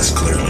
That's clearly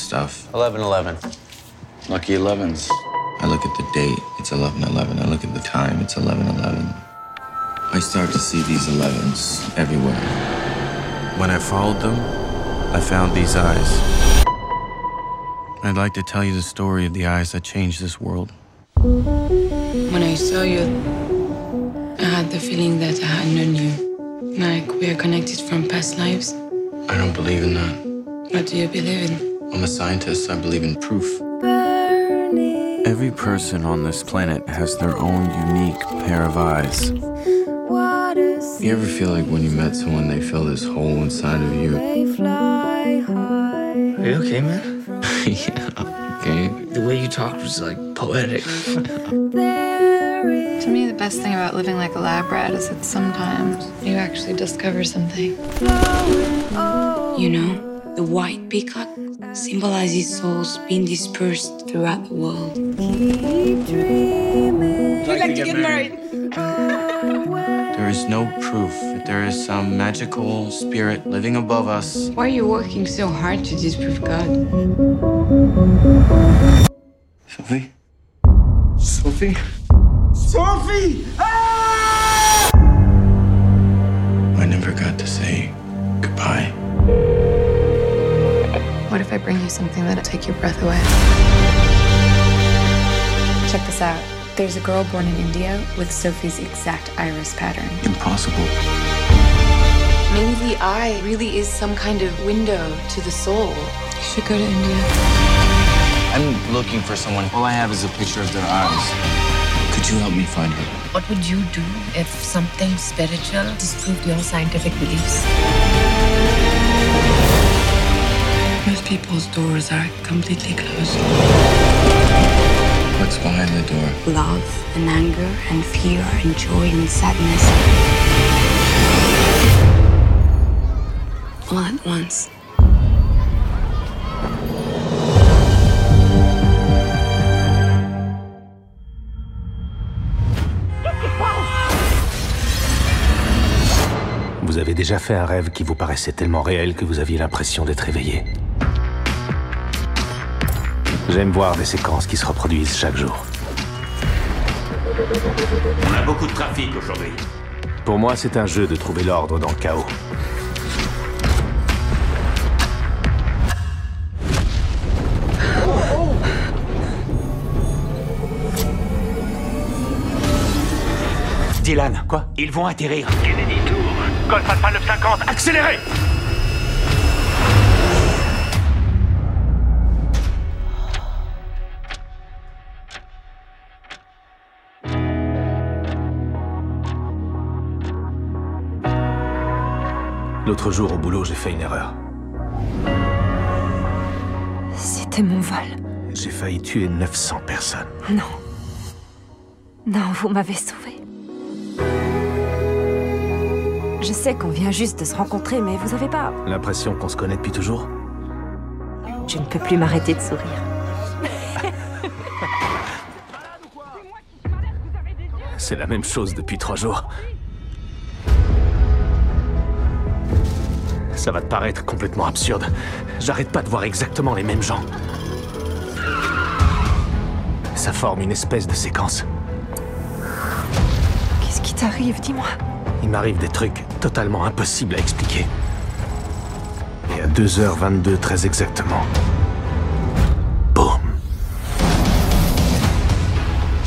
stuff. 11 11. Lucky 11s. I look at the date, it's 11 11. I look at the time, it's 11 11. I start to see these 11s everywhere. When I followed them, I found these eyes. I'd like to tell you the story of the eyes that changed this world. When I saw you, I had the feeling that I had known you. Like we are connected from past lives. I don't believe in that. What do you believe in? I'm a scientist. I believe in proof. Every person on this planet has their own unique pair of eyes. You ever feel like when you met someone, they fill this hole inside of you? Are you okay, man? yeah, okay. The way you talked was like poetic. To me, the best thing about living like a lab rat is that sometimes you actually discover something. You know, the white peacock symbolizes souls being dispersed throughout the world. We'd like to get married. There is no proof that there is some magical spirit living above us. Why are you working so hard to disprove God? Sophie? Sophie? Sophie! I bring you something that'll take your breath away? Check this out. There's a girl born in India with Sophie's exact iris pattern. Impossible. Maybe the eye really is some kind of window to the soul. You should go to India. I'm looking for someone. All I have is a picture of their eyes. Could you help me find her? What would you do if something spiritual disproved your scientific beliefs? People's doors are completely closed. What's behind the door? Love and anger and fear and joy and sadness. All at once. Vous avez déjà fait un rêve qui vous paraissait tellement réel que vous aviez l'impression d'être éveillé. J'aime voir des séquences qui se reproduisent chaque jour. On a beaucoup de trafic aujourd'hui. Pour moi, c'est un jeu de trouver l'ordre dans le chaos. Dylan, quoi? Ils vont atterrir. Kennedy Tour. Golf Alpha 950, accélérez L'autre jour au boulot, j'ai fait une erreur. C'était mon vol. J'ai failli tuer 900 personnes. Non. Non, vous m'avez sauvé. Je sais qu'on vient juste de se rencontrer, mais vous avez pas. L'impression qu'on se connaît depuis toujours? Je ne peux plus m'arrêter de sourire. C'est la même chose depuis trois jours. Ça va te paraître complètement absurde. J'arrête pas de voir exactement les mêmes gens. Ça forme une espèce de séquence. Qu'est-ce qui t'arrive Dis-moi? Il m'arrive des trucs totalement impossibles à expliquer. Et à 2h22 très exactement. Boum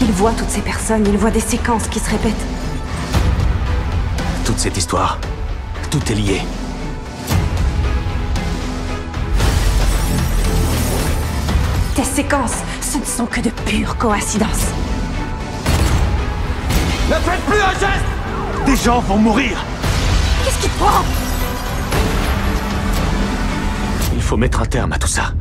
Il voit toutes ces personnes, il voit des séquences qui se répètent. Toute cette histoire, tout est lié. Tes séquences, ce ne sont que de pures coïncidences. Ne faites plus un geste Des gens vont mourir Qu'est-ce qui te prend? Il faut mettre un terme à tout ça.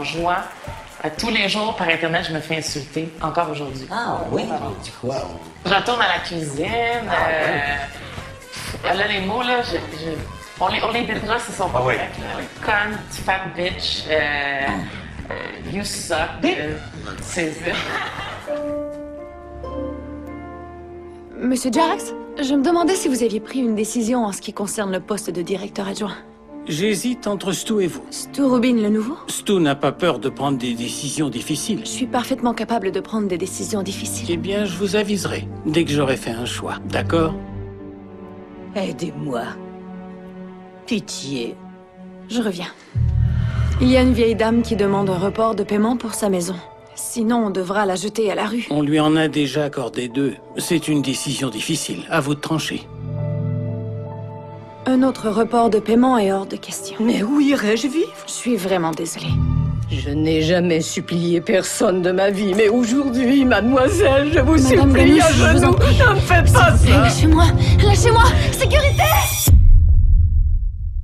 En jouant. À tous les jours, par Internet, je me fais insulter, encore aujourd'hui. Ah oui? Tu quoi? Je retourne à la cuisine. euh, là, les mots, là, je, je- on, les, on les dédra, ce sont pas Ah oui. Con, fat bitch, euh, euh, you suck. euh, c'est Monsieur Jarax, je me demandais si vous aviez pris une décision en ce qui concerne le poste de directeur adjoint. J'hésite entre Stu et vous. Stu Rubin, le nouveau Stu n'a pas peur de prendre des décisions difficiles. Je suis parfaitement capable de prendre des décisions difficiles. Eh bien, je vous aviserai dès que j'aurai fait un choix, d'accord? Aidez-moi. Pitié. Je reviens. Il y a une vieille dame qui demande un report de paiement pour sa maison. Sinon, on devra la jeter à la rue. On lui en a déjà accordé deux. C'est une décision difficile. À vous de trancher. Un autre report de paiement est hors de question. Mais où irais-je vivre? Je suis vraiment désolée. Je n'ai jamais supplié personne de ma vie, mais aujourd'hui, mademoiselle, je vous Madame supplie à genoux, ne me faites pas ça Lâchez-moi Lâchez-moi Sécurité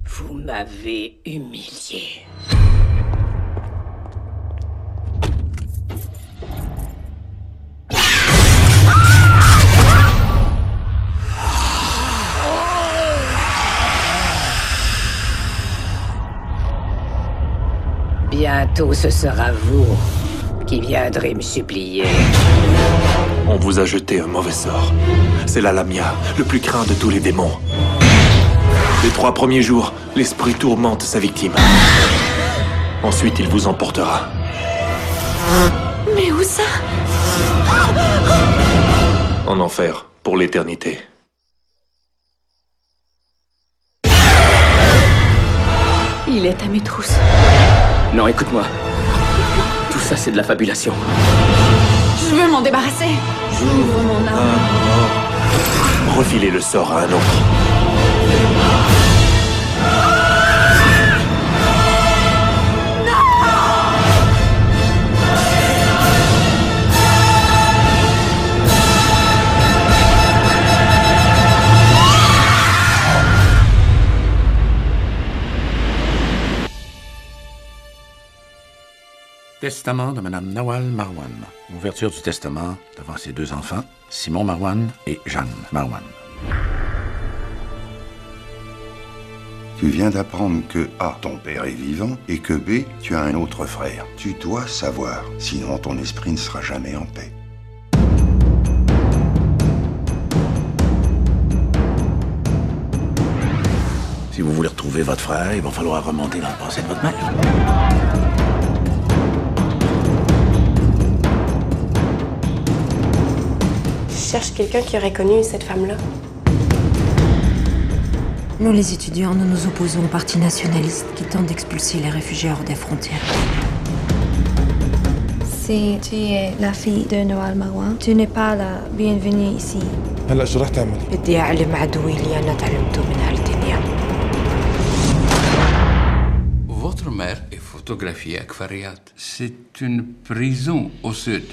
Vous m'avez humilié. Bientôt, ce sera vous qui viendrez me supplier. On vous a jeté un mauvais sort. C'est la Lamia, le plus craint de tous les démons. Les trois premiers jours, l'esprit tourmente sa victime. Ensuite, il vous emportera. Mais où ça? En enfer, pour l'éternité. Il est à mes trousses. Non, écoute-moi. Tout ça, c'est de la fabulation. Je veux m'en débarrasser. J'ouvre mon âme. Refilez le sort à un autre. Testament de Madame Nawal Marwan. Ouverture du testament devant ses deux enfants, Simon Marwan et Jeanne Marwan. Tu viens d'apprendre que A, ton père est vivant, et que B, tu as un autre frère. Tu dois savoir, sinon ton esprit ne sera jamais en paix. Si vous voulez retrouver votre frère, il va falloir remonter dans le passé de votre mère. cherche quelqu'un qui aurait connu cette femme-là. Nous, les étudiants, nous nous opposons au parti nationaliste qui tente d'expulser les réfugiés hors des frontières. Si tu es la fille de Noël Marouin, tu n'es pas la bienvenue ici. هلا شو رح تعمل؟ بدي أعلم عدوي اللي أنا تعلمته من هالدنيا Votre mère est photographiée à Kfariat. C'est une prison au sud.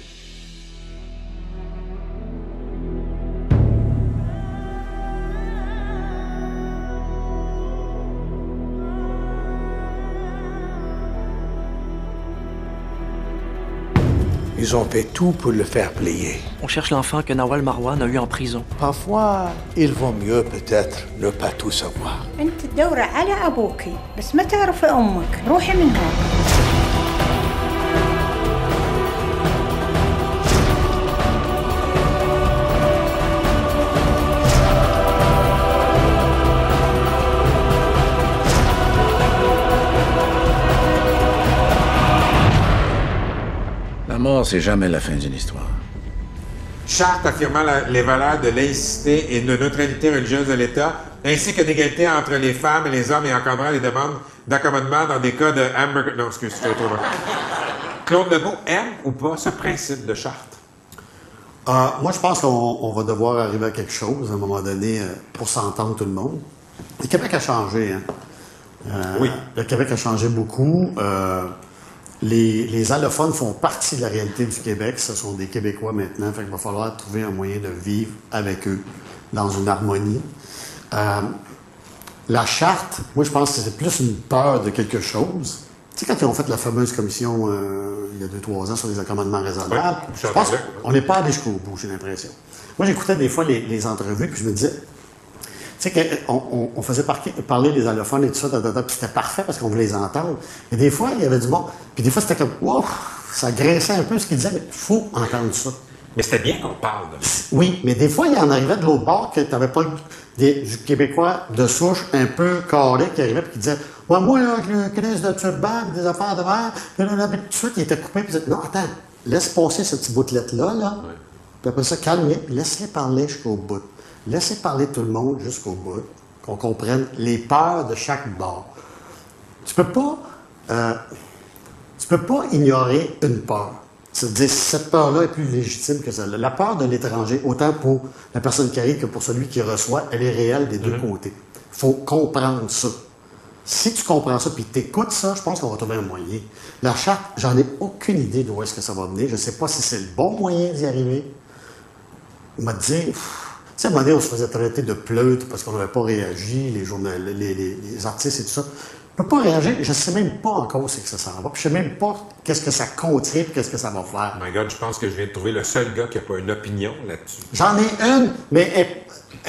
Ils ont fait tout pour le faire plier. On cherche l'enfant que Nawal Marwan a eu en prison. Parfois, il vaut mieux peut-être ne pas tout savoir. انت تدوري على ابوكي بس ما تعرفي امك روحي من هون Mort, c'est jamais la fin d'une histoire. Charte affirmant la- les valeurs de laïcité et de neutralité religieuse de l'État, ainsi que d'égalité entre les femmes et les hommes et encadrant les demandes d'accommodement dans des cas de hamburger... Non, excuse, je trop. Claude Legault aime ou pas ce principe de charte? Euh, moi, je pense qu'on on va devoir arriver à quelque chose à un moment donné euh, pour s'entendre tout le monde. Le Québec a changé. Hein? Euh, Oui. Le Québec a changé beaucoup. Euh, les, les allophones font partie de la réalité du Québec. Ce sont des Québécois maintenant. Fait qu'il va falloir trouver un moyen de vivre avec eux dans une harmonie. Euh, la charte, moi, je pense que c'est plus une peur de quelque chose Tu sais, quand ils ont fait la fameuse commission euh, il y a deux, trois ans sur les accommodements raisonnables, Ouais, je pense qu'on n'est pas allé jusqu'au bout, j'ai l'impression. Moi, j'écoutais des fois les, les entrevues, puis je me disais, tu sais, qu'on on, on faisait par- parler les allophones et tout ça, puis c'était parfait parce qu'on voulait les entendre. Et des fois, il y avait du bon. Puis des fois, c'était comme, wow, ça graissait un peu ce qu'ils disaient, mais il faut entendre ça. Mais c'était bien qu'on parle de ça. Oui, mais des fois, il en arrivait de l'autre bord que tu n'avais pas des, du Québécois de souche un peu carré qui arrivait et qui disait Ouais, moi, là, avec le crise de turban, des affaires de verre, puis là, là, tout de suite, il était coupé, puis il disait Non, attends, laisse passer cette petite boutelette-là, là. Puis après ça, calme laisse-les parler jusqu'au bout. Laissez parler tout le monde jusqu'au bout, qu'on comprenne les peurs de chaque bord. Tu peux pas. euh, tu peux pas ignorer une peur. C'est-à-dire, cette peur-là est plus légitime que celle-là. La peur de l'étranger, autant pour la personne qui arrive que pour celui qui reçoit, elle est réelle des deux côtés. Il faut comprendre ça. Si tu comprends ça puis t'écoutes ça, je pense qu'on va trouver un moyen. La charte, j'en ai aucune idée d'où est-ce que ça va venir. Je ne sais pas si c'est le bon moyen d'y arriver. Il m'a dit, pff, sais, à un moment donné, on se faisait traiter de pleutre parce qu'on n'avait pas réagi, les, les, les- les artistes et tout ça. On ne peut pas réagir. Je ne sais même pas encore où c'est que ça s'en va. Puis je ne sais même pas qu'est-ce que ça contient qu'est-ce que ça va faire. My God, je pense que je viens de trouver le seul gars qui n'a pas une opinion là-dessus. J'en ai une, mais elle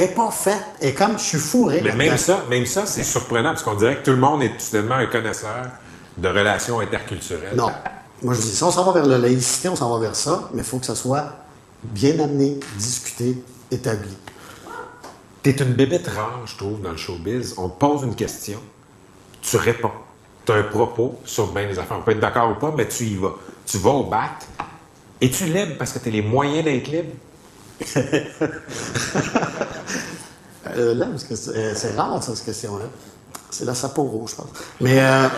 n'est pas faite. Et comme je suis fourré. Mais même ça, même ça, c'est surprenant parce qu'on dirait que tout le monde est soudainement un connaisseur de relations interculturelles. Non. Moi, je dis, si on s'en va vers la laïcité, on s'en va vers ça, mais il faut que ça soit bien amené, discuté, établi. T'es une bébête rare, je trouve, dans le showbiz. On te pose une question, tu réponds. Tu as un propos sur bien des affaires. On peut être d'accord ou pas, mais tu y vas. Tu vas au bat. Es-tu libre parce que tu as les moyens d'être libre? Euh, là, parce que c'est euh, c'est rare, ça, cette question-là. C'est la Sapporo, je pense. Mais euh,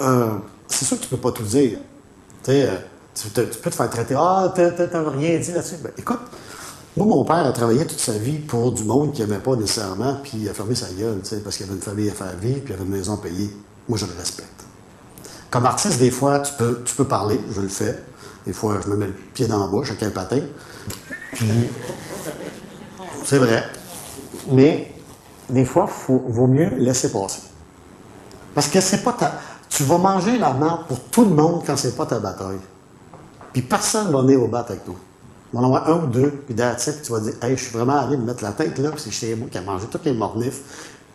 euh, c'est sûr que tu peux pas tout dire. Tu tu, tu peux te faire traiter Ah, t'as rien dit là-dessus. Ben, écoute, moi, mon père a travaillé toute sa vie pour du monde qu'il n'aimait pas nécessairement, puis il a fermé sa gueule, parce qu'il avait une famille à faire vivre, puis il avait une maison à payer. Moi, je le respecte. Comme artiste, des fois, tu peux, parler, je le fais. Des fois, je me mets le pied dans la bouche avec un patin. Puis, c'est vrai. Mais, des fois, il vaut mieux laisser passer. Parce que c'est pas ta. Tu vas manger la merde pour tout le monde quand c'est pas ta bataille. Puis personne va venir au bat avec toi. Il va en avoir un ou deux, puis it, puis tu vas dire Hey, je suis vraiment allé me mettre la tête là, puis c'est chez moi qui a mangé tous les mornifs,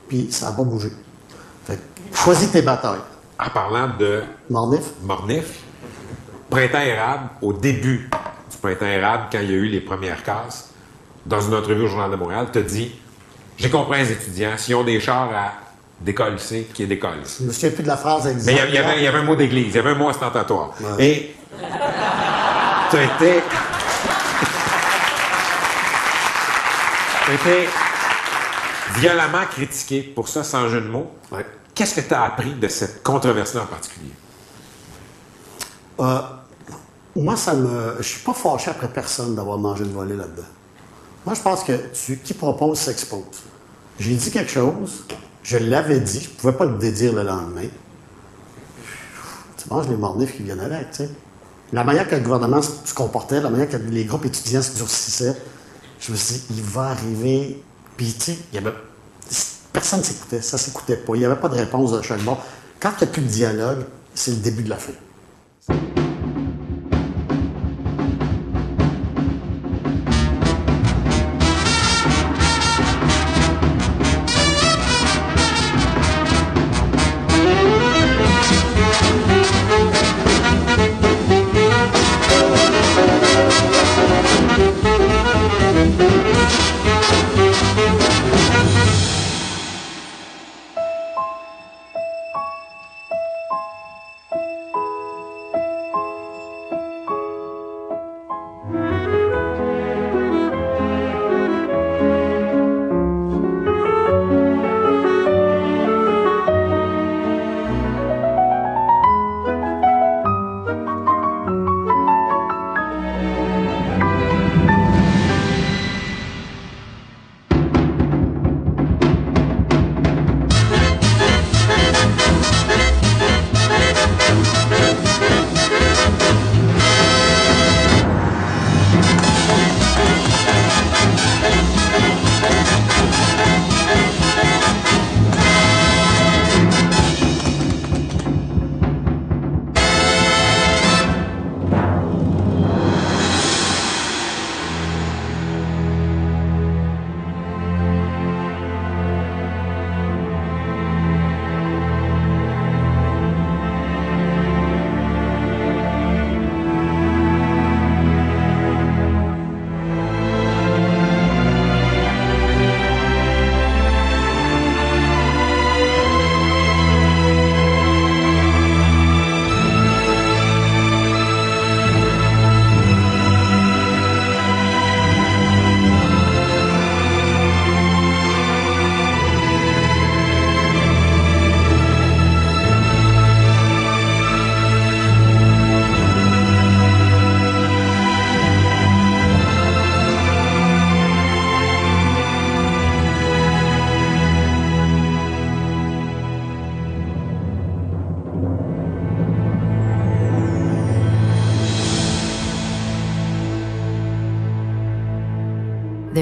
puis ça n'a pas bougé. Fait que, choisis tes batailles. En parlant de Mornif, Mornif, Printemps érable, au début du Printemps érable, quand il y a eu les premières cases, dans une entrevue au Journal de Montréal, tu as dit J'ai compris les étudiants, s'ils ont des chars à décoller, qui est décolle. je me souviens plus de la phrase exacte. Mais il y avait- un mot d'église, il y avait un mot ostentatoire. Et tu as été. tu as été violemment critiqué pour ça, sans jeu de mots. Qu'est-ce que tu as appris de cette controverse-là en particulier? Euh, moi, ça me. Je suis pas fâché après personne d'avoir mangé le volet là-dedans. Moi, je pense que tu, qui propose s'expose? J'ai dit quelque chose, je l'avais dit, je pouvais pas le dédire le lendemain. Tu manges les mornifs qui viennent avec, tu sais. La manière que le gouvernement se comportait, la manière que les groupes étudiants se durcissaient, je me suis dit, il va arriver. Puis, tu sais, il y avait. Personne ne s'écoutait, ça s'écoutait pas. Il n'y avait pas de réponse de chaque bord. Quand il a plus de dialogue, c'est le début de la fin.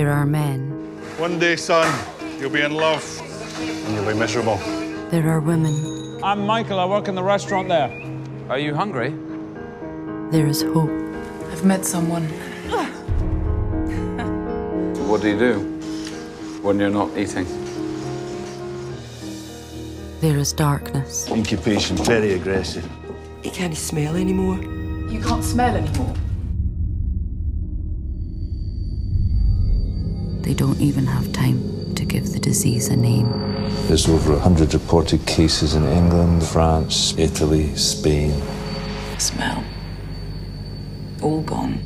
There are men. One day, son, you'll be in love, and you'll be miserable. There are women. I'm Michael. I work in the restaurant there. Are you hungry? There is hope. I've met someone. What do you do when you're not eating? There is darkness. Incubation, very aggressive. He can't smell anymore. You can't smell anymore. They don't even have time to give the disease a name. There's over 100 reported cases in England, France, Italy, Spain. Smell. All gone.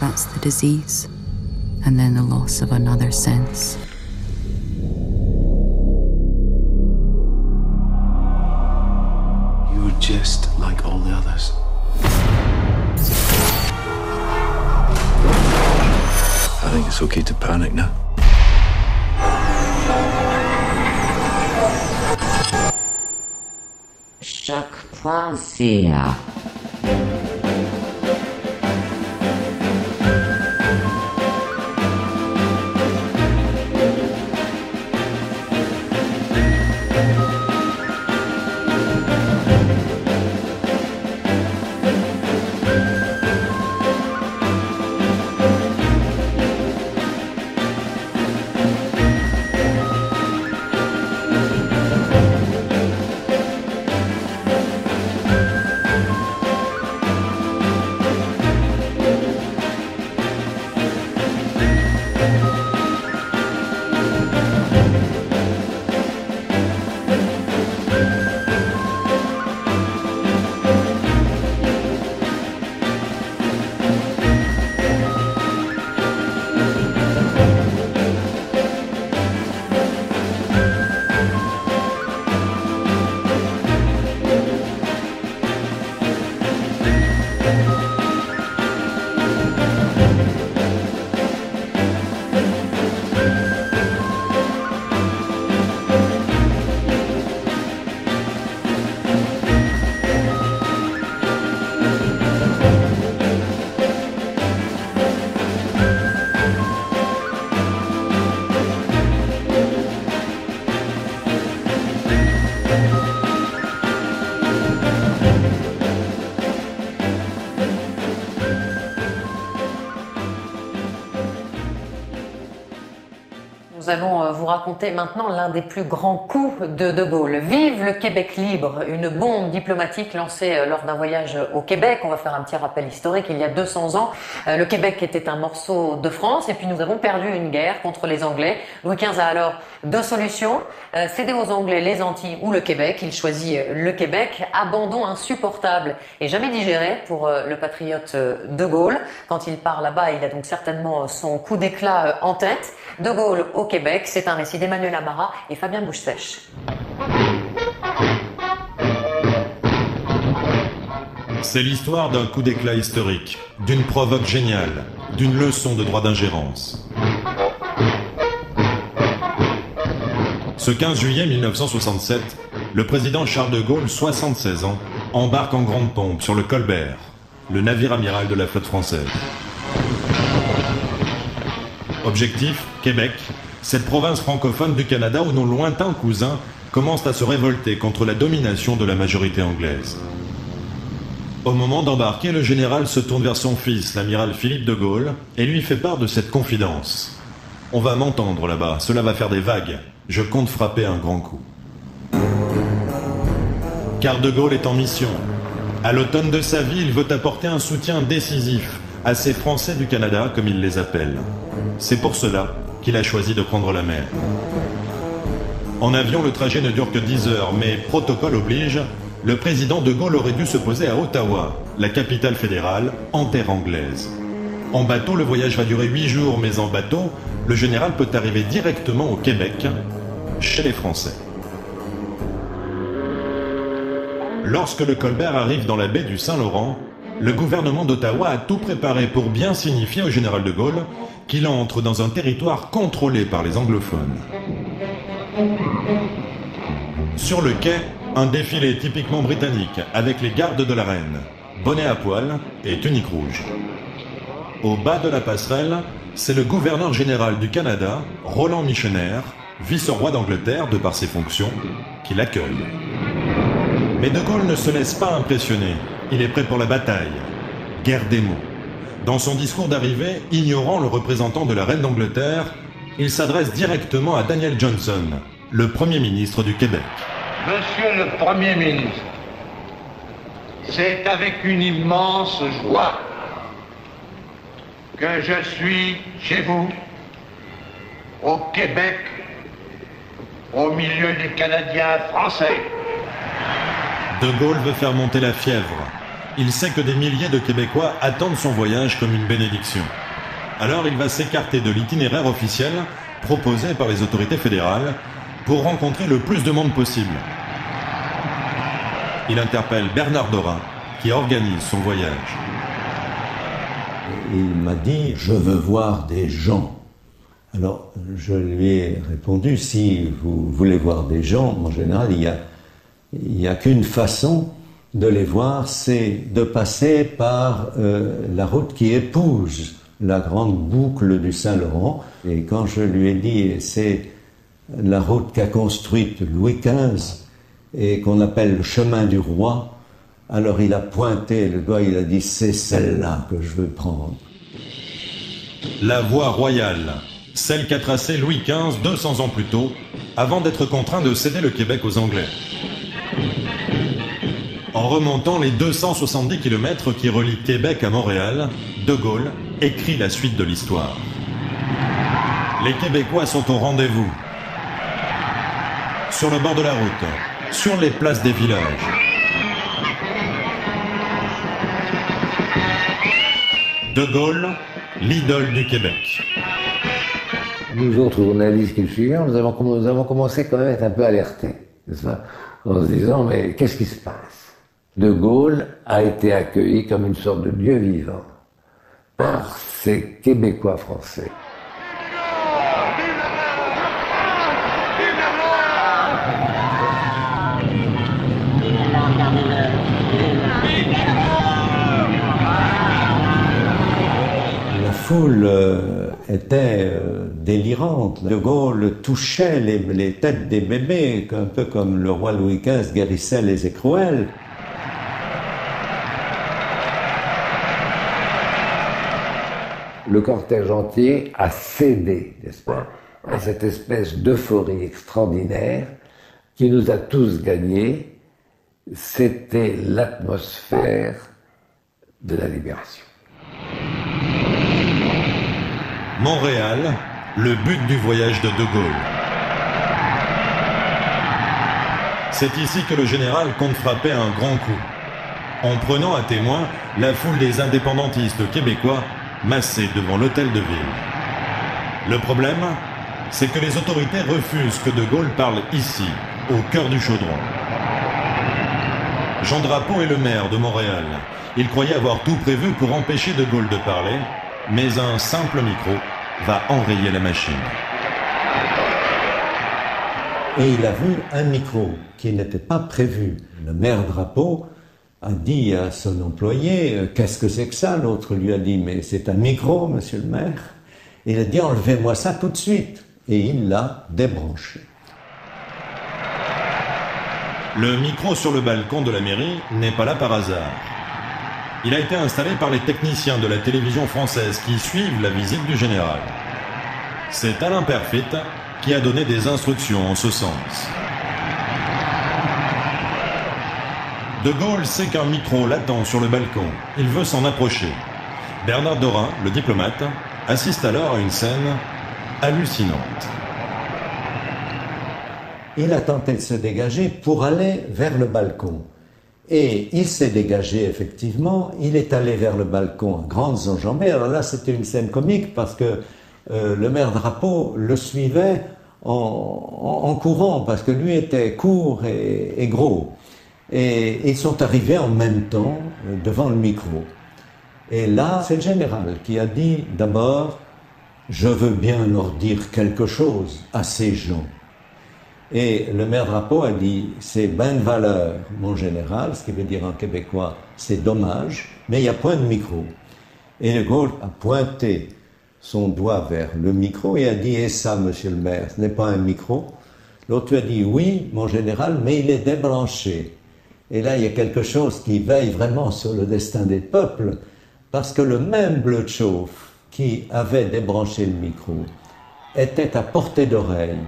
That's the disease. And then the loss of another sense. You're just like all the others. Think it's okay to panic now. Choc point allons euh, vous raconter maintenant l'un des plus grands coups de De Gaulle. Vive le Québec libre, une bombe diplomatique lancée euh, lors d'un voyage au Québec. On va faire un petit rappel historique. Il y a 200 ans, euh, le Québec était un morceau de France et puis nous avons perdu une guerre contre les Anglais. Louis XV a alors deux solutions. Céder aux Anglais les Antilles ou le Québec. Il choisit le Québec. Abandon insupportable et jamais digéré pour le patriote De Gaulle. Quand il part là-bas, il a donc certainement son coup d'éclat en tête. De Gaulle au Québec, c'est un récit d'Emmanuel Amara et Fabien Bouche-Sèche. C'est l'histoire d'un coup d'éclat historique, d'une provoque géniale, d'une leçon de droit d'ingérence. Ce 15 juillet 1967, le président Charles de Gaulle, 76 ans, embarque en grande pompe sur le Colbert, le navire amiral de la flotte française. Objectif, Québec, cette province francophone du Canada où nos lointains cousins commencent à se révolter contre la domination de la majorité anglaise. Au moment d'embarquer, le général se tourne vers son fils, l'amiral Philippe de Gaulle, et lui fait part de cette confidence. On va m'entendre là-bas, cela va faire des vagues. Je compte frapper un grand coup. Car de Gaulle est en mission. À l'automne de sa vie, il veut apporter un soutien décisif à ces Français du Canada, comme il les appelle. C'est pour cela qu'il a choisi de prendre la mer. En avion, le trajet ne dure que 10 heures, mais protocole oblige, le président de Gaulle aurait dû se poser à Ottawa, la capitale fédérale, en terre anglaise. En bateau, le voyage va durer 8 jours, mais en bateau, le général peut arriver directement au Québec, chez les Français. Lorsque le Colbert arrive dans la baie du Saint-Laurent, le gouvernement d'Ottawa a tout préparé pour bien signifier au général de Gaulle qu'il entre dans un territoire contrôlé par les anglophones. Sur le quai, un défilé typiquement britannique avec les gardes de la reine, bonnet à poil et tunique rouge. Au bas de la passerelle, c'est le gouverneur général du Canada, Roland Missionnaire, vice-roi d'Angleterre de par ses fonctions, qui l'accueille. Mais De Gaulle ne se laisse pas impressionner. Il est prêt pour la bataille. Guerre des mots. Dans son discours d'arrivée, ignorant le représentant de la reine d'Angleterre, il s'adresse directement à Daniel Johnson, le Premier ministre du Québec. Monsieur le Premier ministre, c'est avec une immense joie que je suis chez vous, au Québec, au milieu des Canadiens français. De Gaulle veut faire monter la fièvre. Il sait que des milliers de Québécois attendent son voyage comme une bénédiction. Alors il va s'écarter de l'itinéraire officiel proposé par les autorités fédérales pour rencontrer le plus de monde possible. Il interpelle Bernard Dorin, qui organise son voyage. Il m'a dit, je veux voir des gens. Alors, je lui ai répondu, si vous voulez voir des gens, en général, il n'y a, a qu'une façon de les voir, c'est de passer par euh, la route qui épouse la grande boucle du Saint-Laurent. Et quand je lui ai dit, c'est la route qu'a construite Louis XV et qu'on appelle le chemin du roi, alors il a pointé le doigt, il a dit, c'est celle-là que je veux prendre. La voie royale, celle qu'a tracée Louis XV 200 ans plus tôt, avant d'être contraint de céder le Québec aux Anglais. En remontant les 270 km qui relient Québec à Montréal, De Gaulle écrit la suite de l'histoire. Les Québécois sont au rendez-vous. Sur le bord de la route, sur les places des villages. De Gaulle, l'idole du Québec. Nous autres journalistes qui le suivions, nous avons, nous avons commencé quand même à être un peu alertés, En se disant, mais qu'est-ce qui se passe? De Gaulle a été accueilli comme une sorte de dieu vivant par ces Québécois français. La foule euh, était euh, délirante. De Gaulle touchait les, les têtes des bébés, un peu comme le roi Louis XV guérissait les écrouelles. Le cortège entier a cédé, n'est-ce pas, à cette espèce d'euphorie extraordinaire qui nous a tous gagnés. C'était l'atmosphère de la libération. Montréal, le but du voyage de De Gaulle. C'est ici que le général compte frapper un grand coup, en prenant à témoin la foule des indépendantistes québécois massés devant l'hôtel de ville. Le problème, c'est que les autorités refusent que De Gaulle parle ici, au cœur du chaudron. Jean Drapeau est le maire de Montréal. Il croyait avoir tout prévu pour empêcher De Gaulle de parler, mais un simple micro va enrayer la machine. Et il a vu un micro qui n'était pas prévu. Le maire Drapeau a dit à son employé euh, Qu'est-ce que c'est que ça? L'autre lui a dit Mais c'est un micro, monsieur le maire. Il a dit Enlevez-moi ça tout de suite. Et il l'a débranché. Le micro sur le balcon de la mairie n'est pas là par hasard. Il a été installé par les techniciens de la télévision française qui suivent la visite du général. C'est Alain Perfit qui a donné des instructions en ce sens. De Gaulle sait qu'un micro l'attend sur le balcon. Il veut s'en approcher. Bernard Dorin, le diplomate, assiste alors à une scène hallucinante. Il a tenté de se dégager pour aller vers le balcon. Et il s'est dégagé effectivement, il est allé vers le balcon à grandes enjambées. Alors là, c'était une scène comique parce que euh, le maire Drapeau le suivait en, courant parce que lui était court et gros. Et ils sont arrivés en même temps euh, devant le micro. Et là, c'est le général qui a dit d'abord, je veux bien leur dire quelque chose à ces gens. Et le maire Drapeau a dit, c'est ben de valeur, mon général, ce qui veut dire en québécois, c'est dommage, mais il n'y a point de micro. Et De Gaulle a pointé son doigt vers le micro et a dit Et ça, monsieur le maire, ce n'est pas un micro L'autre a dit Oui, mon général, mais il est débranché. Et là, il y a quelque chose qui veille vraiment sur le destin des peuples, parce que le même chauffe qui avait débranché le micro était à portée d'oreille.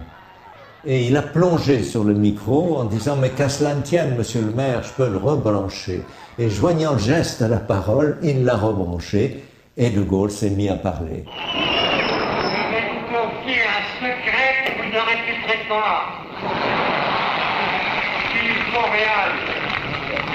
Et il a plongé sur le micro en disant Mais qu'à cela ne tienne, monsieur le maire, je peux le rebrancher. Et joignant le geste à la parole, il l'a rebranché et De Gaulle s'est mis à parler. Je vais vous confier un secret que vous n'aurez plus pas. Montréal,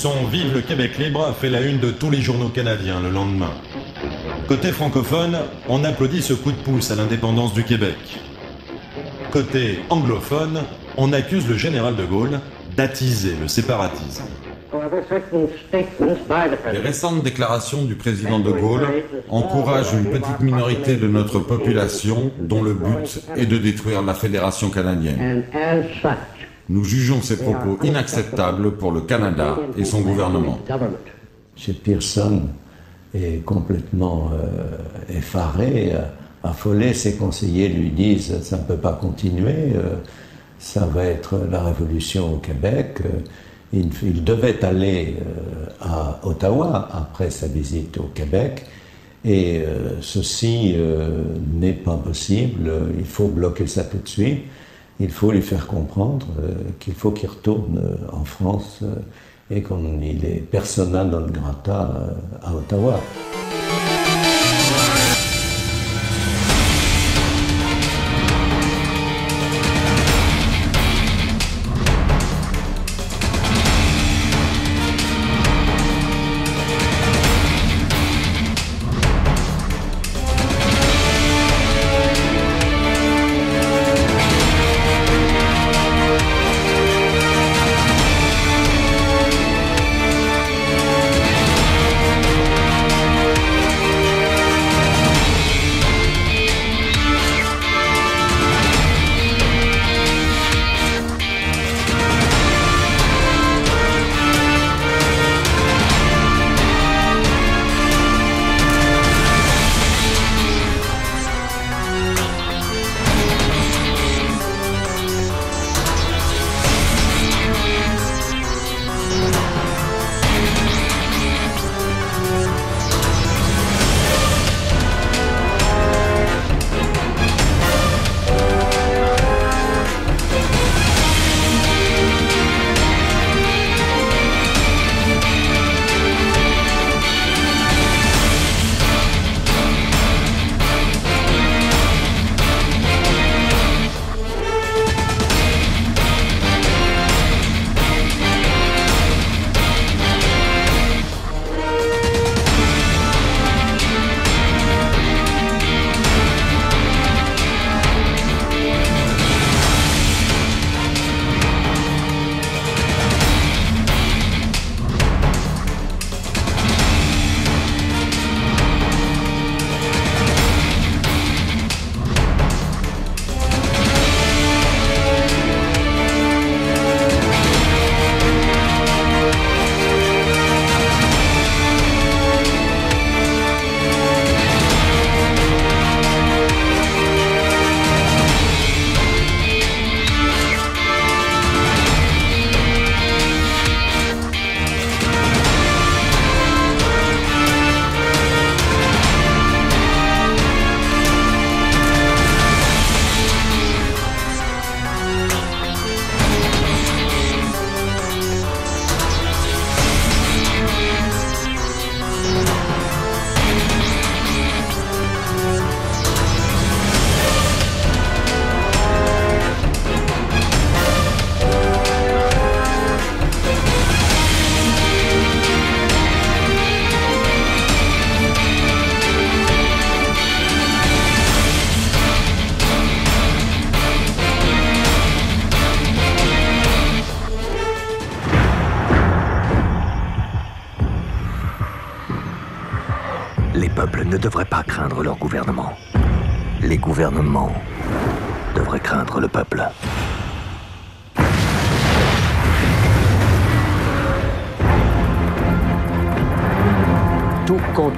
Son Vive le Québec libre a fait la une de tous les journaux canadiens le lendemain. Côté francophone, on applaudit ce coup de pouce à l'indépendance du Québec. Côté anglophone, on accuse le général de Gaulle d'attiser le séparatisme. Les récentes déclarations du président de Gaulle encouragent une petite minorité de notre population dont le but est de détruire la Fédération canadienne. Nous jugeons ces propos inacceptables pour le Canada et son gouvernement. Chez Pearson est complètement euh, effaré, euh, affolé. Ses conseillers lui disent ça ne peut pas continuer, euh, ça va être la révolution au Québec. Euh, il, il devait aller euh, à Ottawa après sa visite au Québec. Et euh, ceci euh, n'est pas possible, il faut bloquer ça tout de suite. Il faut lui faire comprendre euh, qu'il faut qu'il retourne euh, en France euh, et qu'il est persona non grata à Ottawa.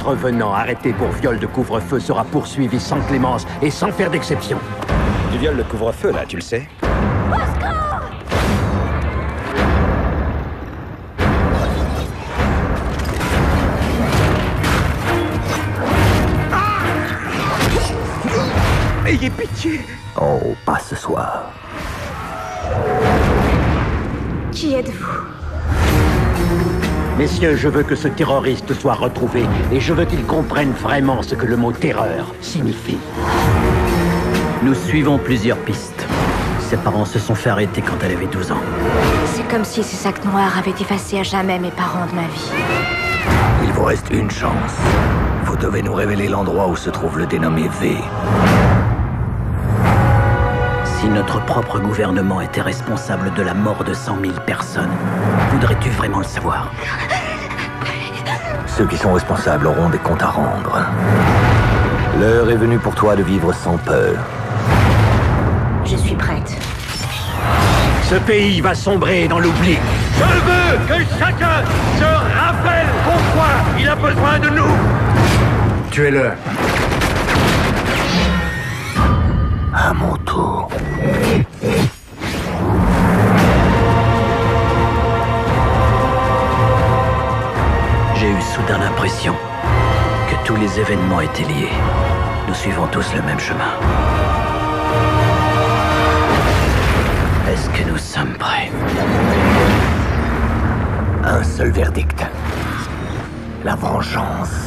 Contrevenant arrêté pour viol de couvre-feu sera poursuivi sans clémence et sans faire d'exception. Du viol de couvre-feu, là, tu le sais Messieurs, je veux que ce terroriste soit retrouvé et je veux qu'il comprenne vraiment ce que le mot terreur signifie. Nous suivons plusieurs pistes. Ses parents se sont fait arrêter quand elle avait 12 ans. C'est comme si ces sacs noirs avaient effacé à jamais mes parents de ma vie. Il vous reste une chance. Vous devez nous révéler l'endroit où se trouve le dénommé V. Si notre propre gouvernement était responsable de la mort de 100 000 personnes, voudrais-tu vraiment le savoir? Ceux qui sont responsables auront des comptes à rendre. L'heure est venue pour toi de vivre sans peur. Je suis prête. Ce pays va sombrer dans l'oubli. Je veux que chacun se rappelle pourquoi il a besoin de nous. Tuez-le. À mon tour. Soudain l'impression que tous les événements étaient liés. Nous suivons tous le même chemin. Est-ce que nous sommes prêts? Un seul verdict. La vengeance.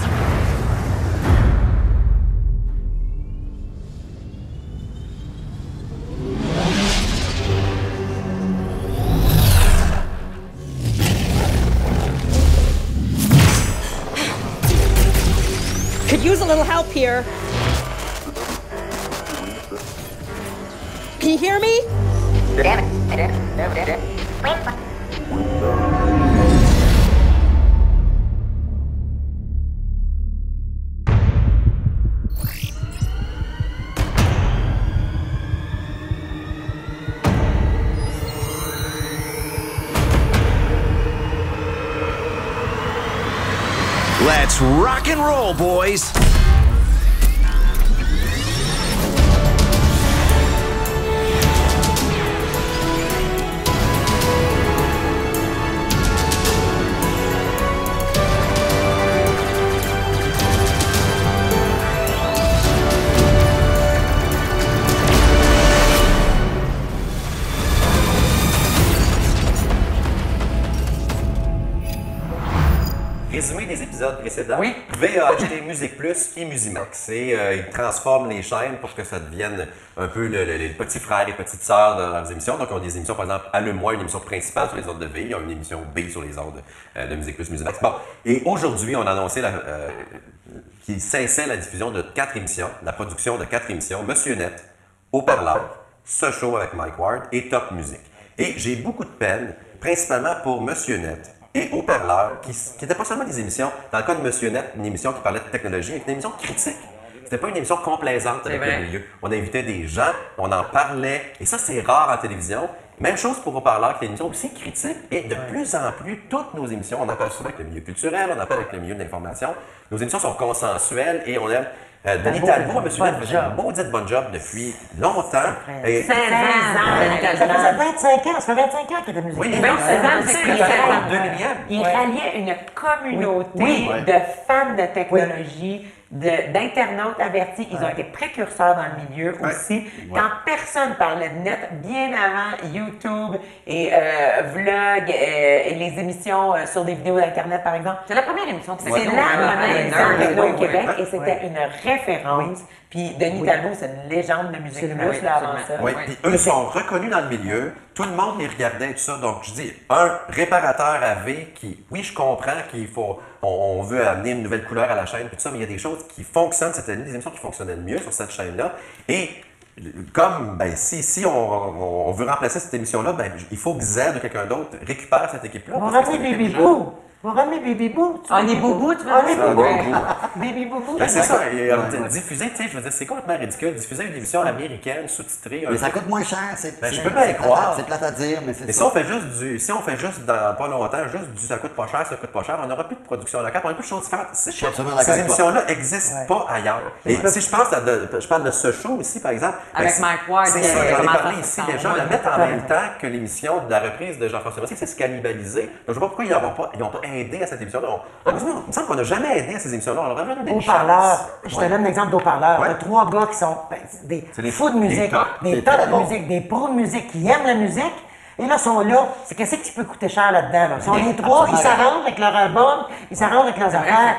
Use a little help here. Can you hear me? Let's rock and roll, boys! Épisodes précédents. Oui. V a acheté Musique Plus et Musimax. Et euh, ils transforment les chaînes pour que ça devienne un peu le- le- les petits frères et petites sœurs de leurs émissions. Donc, ils ont des émissions, par exemple, Allume-moi, une émission principale sur les ondes de V. Ils ont une émission B sur les ondes euh, de Musique Plus, Musimax. Bon. Et aujourd'hui, on a annoncé la, euh, qu'il cessait la diffusion de quatre émissions, la production de quatre émissions. Monsieur Net, Au Parleur, Ce Show avec Mike Ward et Top Music. Et j'ai beaucoup de peine, principalement pour Monsieur Net et Au Parleur, qui n'étaient pas seulement des émissions, dans le cas de Monsieur Net, une émission qui parlait de technologie, mais une émission critique. C'était pas une émission complaisante avec le milieu. On invitait des gens, on en parlait, et ça, c'est rare en télévision. Même chose pour Au Parleur, qui est une émission aussi critique, et de plus en plus, toutes nos émissions, on en parle souvent avec le milieu culturel, on en parle avec le milieu de l'information, nos émissions sont consensuelles, et on aime euh, Denis Talbot, Monsieur bon Net, fait un maudite bon job depuis longtemps. Et- 16 ans, Denis Talbot. Ça faisait 25 ans, ça fait 25 ans qu'il était musique. Oui, Ben, ben, c'est dans c'est ce peut-être qu'il pour le 2000e. Il ralliait une communauté Oui. de fans de technologie, d'internautes avertis. Ils ont été précurseurs dans le milieu aussi. Quand personne parlait de net, bien avant YouTube et euh, vlog euh, et les émissions euh, sur des vidéos d'Internet, par exemple. C'est la première émission de C'est techno, la première émission au Québec et c'était une référence. Puis Denis Oui. Talbot, c'est une légende de musique plus là, avant ça. Oui, puis eux sont reconnus dans le milieu. Tout le monde les regardait et tout ça. Donc, je dis, un réparateur à V qui, oui, je comprends qu'il faut, on, on veut amener une nouvelle couleur à la chaîne, puis tout ça, mais il y a des choses qui fonctionnent. C'était une des émissions qui fonctionnaient le mieux sur cette chaîne-là. Et comme, ben, si, si on, veut remplacer cette émission-là, ben, il faut que Z ou quelqu'un d'autre récupère cette équipe-là. On va des Boo. Vous ramenez Baby Boo. tu On est boubou, tu veux On est boubou. Baby Boubou. Ben, c'est ça, et, euh, diffuser, tu sais, je veux dire, c'est complètement ridicule. Diffuser une émission américaine sous-titrée. Mais ça coûte moins cher. C'est, Ben, je peux bien y c'est croire. C'est plate à dire, mais c'est Mais si ça. on fait juste du, si on fait juste dans pas longtemps, juste du ça coûte pas cher, ça coûte pas cher, on n'aura plus de production locale, on aura plus de choses différentes. Ces, suis absolument ces d'accord avec toi. émissions-là n'existent pas ailleurs. Et si je pense à de, je parle de ce show ici, par exemple. Avec ben, Mike Ward, C'est qui ça, a j'en ai commencé parlé à ici déjà, aller. la mettre en même temps que l'émission de la reprise de Jean-François Mercier, c'est se cannibaliser. Donc, je vois pas pourquoi ils n'ont pas, ils ont pas aidé à cette émission-là. On- Il me semble qu'on n'a jamais aidé à ces émissions-là. On leur a jamais Haut-parleur. Je te donne l'exemple d'haut-parleur. Ouais. Il y a trois gars qui sont ben, des fous de musique, des très de musique, des pros de musique qui aiment la musique. Et là, ils sont là. C'est qu'est-ce qui peut coûter cher là-dedans? Là? Ils sont les trois, ils s'arrangent avec leur album, ils s'arrangent avec leurs affaires.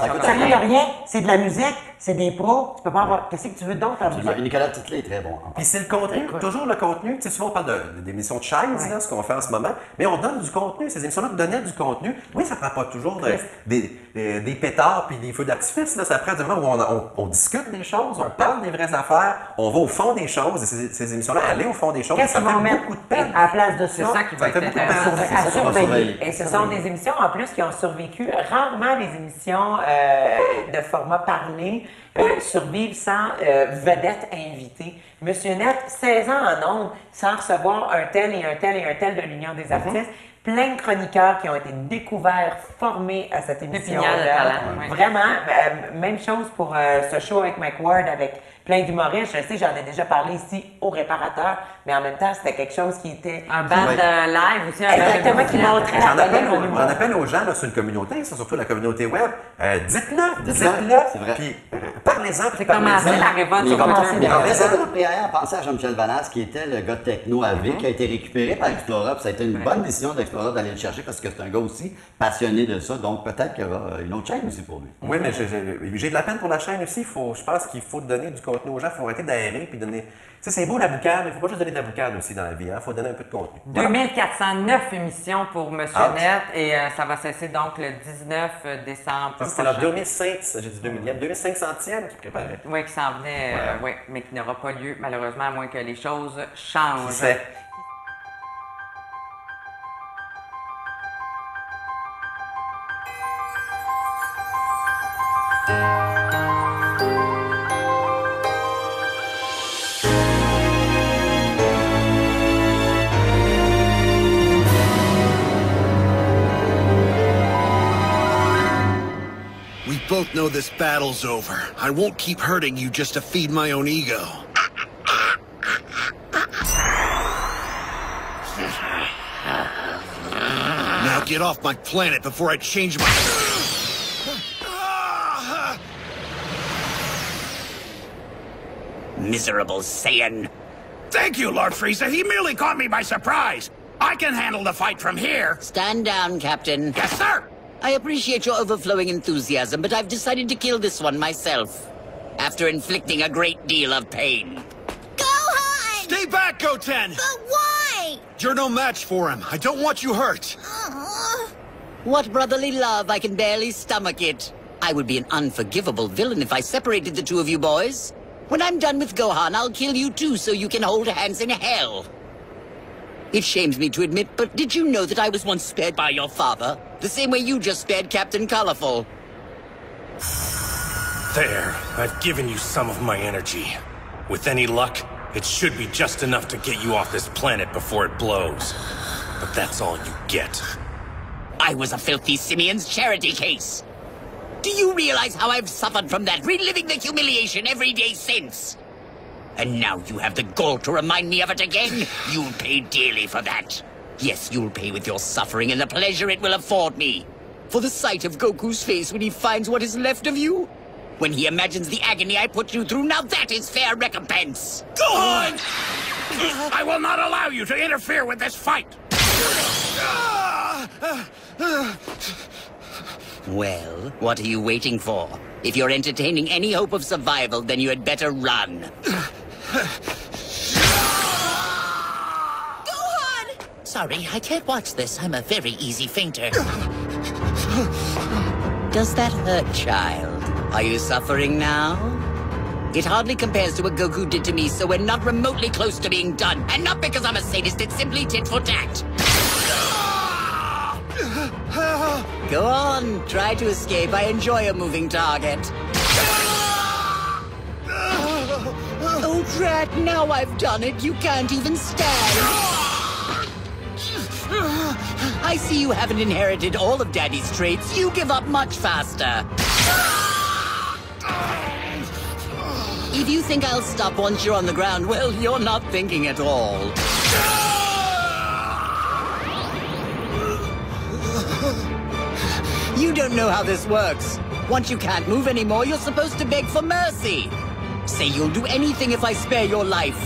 ça coûte rien. C'est de la musique, c'est des pros. Tu peux pas avoir. Qu'est-ce que tu veux d'autre à Absolument. Et Nicolas Titley est très bon. Puis c'est le contenu, toujours le contenu. Tu sais, souvent on parle de- d'émissions de chaise, là, ce qu'on fait en ce moment, mais on donne du contenu. Ces émissions-là donnaient du contenu. Oui, ça prend pas toujours de- des, des, des pétards puis des feux d'artifice. là. Ça prend du moment où on, on- on discute des choses, on parle des vraies affaires, on va au fond des choses. Et ces, ces émissions-là, aller au fond des choses, Qu'est-ce ça fait mettre beaucoup de peine. à la place de ça? C'est ça qui va être beaucoup de intéressant. peine. À surveiller. Et ce sont des émissions en plus qui ont survécu. Rarement les émissions euh, de format parlé euh, survivent sans euh, vedette invitée. Monsieur Net, 16 ans en ondes, sans recevoir un tel et un tel et un tel de l'Union des artistes. Plein de chroniqueurs qui ont été découverts, formés à cette émission. Talent, oui. Vraiment, euh, même chose pour euh, ce show avec Mike Ward, avec plein d'humoristes. Je sais, j'en ai déjà parlé ici au réparateur, mais en même temps, c'était quelque chose qui était... Un band de live aussi. un Exactement, qui montrait J'en appelle, au appelle aux gens là, sur une communauté, ça, surtout la communauté web. Euh, dites-le, Dites-le. Puis euh, parlez-en. puis parlez-en. la révolte sur Twitter. PRR, pensez à Jean-Michel Vanas, qui était le gars de techno à vie, qui a été récupéré par Explorer. Puis ça a été une bonne décision d'Explorer d'aller le chercher parce que c'est un gars aussi passionné de ça. Donc peut-être qu'il y aura une autre chaîne aussi pour lui. Oui, mais j'ai- de la peine pour la chaîne aussi. Il Faut, je pense qu'il faut donner du contenu aux gens. Il faut arrêter d'aérer puis donner. Tu sais, c'est beau la boucane, mais il faut pas juste donner de la boucane aussi dans la vie. Il faut donner un peu de contenu. Voilà. 2409 émissions pour Monsieur Ouch. Net et euh, ça va cesser donc le 19 décembre. Ça, C'était leur prochain. 2500, j'ai dit 2000, 2500e qui préparait. Oui, qui s'en venait, euh, oui, mais qui n'aura pas lieu malheureusement à moins que les choses changent. Both know this battle's over. I won't keep hurting you just to feed my own ego. Now get off my planet before I change my... Miserable Saiyan. Thank you, Lord Frieza. He merely caught me by surprise. I can handle the fight from here. Stand down, Captain. Yes, sir. I appreciate your overflowing enthusiasm, but I've decided to kill this one myself. After inflicting a great deal of pain. Gohan! Stay back, Goten! But why? You're no match for him. I don't want you hurt. Uh, What brotherly love, I can barely stomach it. I would be an unforgivable villain if I separated the two of you boys. When I'm done with Gohan, I'll kill you too so you can hold hands in hell. It shames me to admit, but did you know that I was once spared by your father? The same way you just spared Captain Colorful. There, I've given you some of my energy. With any luck, it should be just enough to get you off this planet before it blows. But that's all you get. I was a filthy simian's charity case. Do you realize how I've suffered from that, reliving the humiliation every day since? And now you have the gall to remind me of it again? You'll pay dearly for that. Yes, you'll pay with your suffering and the pleasure it will afford me. For the sight of Goku's face when he finds what is left of you? When he imagines the agony I put you through, now that is fair recompense. Go on! I will not allow you to interfere with this fight. Well, what are you waiting for? If you're entertaining any hope of survival, then you had better run. Gohan! Sorry, I can't watch this. I'm a very easy fainter. Does that hurt, child? Are you suffering now? It hardly compares to what Goku did to me, so we're not remotely close to being done. And not because I'm a sadist, it's simply tit for tat. Go on, try to escape. I enjoy a moving target. Drat, now I've done it. You can't even stand. I see you haven't inherited all of Daddy's traits. You give up much faster. If you think I'll stop once you're on the ground, well, you're not thinking at all. You don't know how this works. Once you can't move anymore, you're supposed to beg for mercy. Say you'll do anything if I spare your life.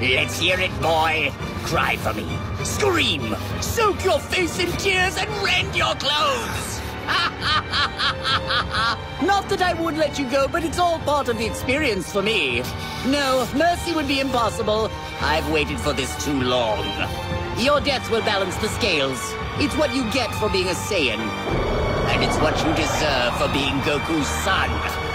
Let's hear it, boy. Cry for me. Scream. Soak your face in tears and rend your clothes. Not that I would let you go, but it's all part of the experience for me. No, mercy would be impossible. I've waited for this too long. Your death will balance the scales. It's what you get for being a Saiyan. And it's what you deserve for being Goku's son.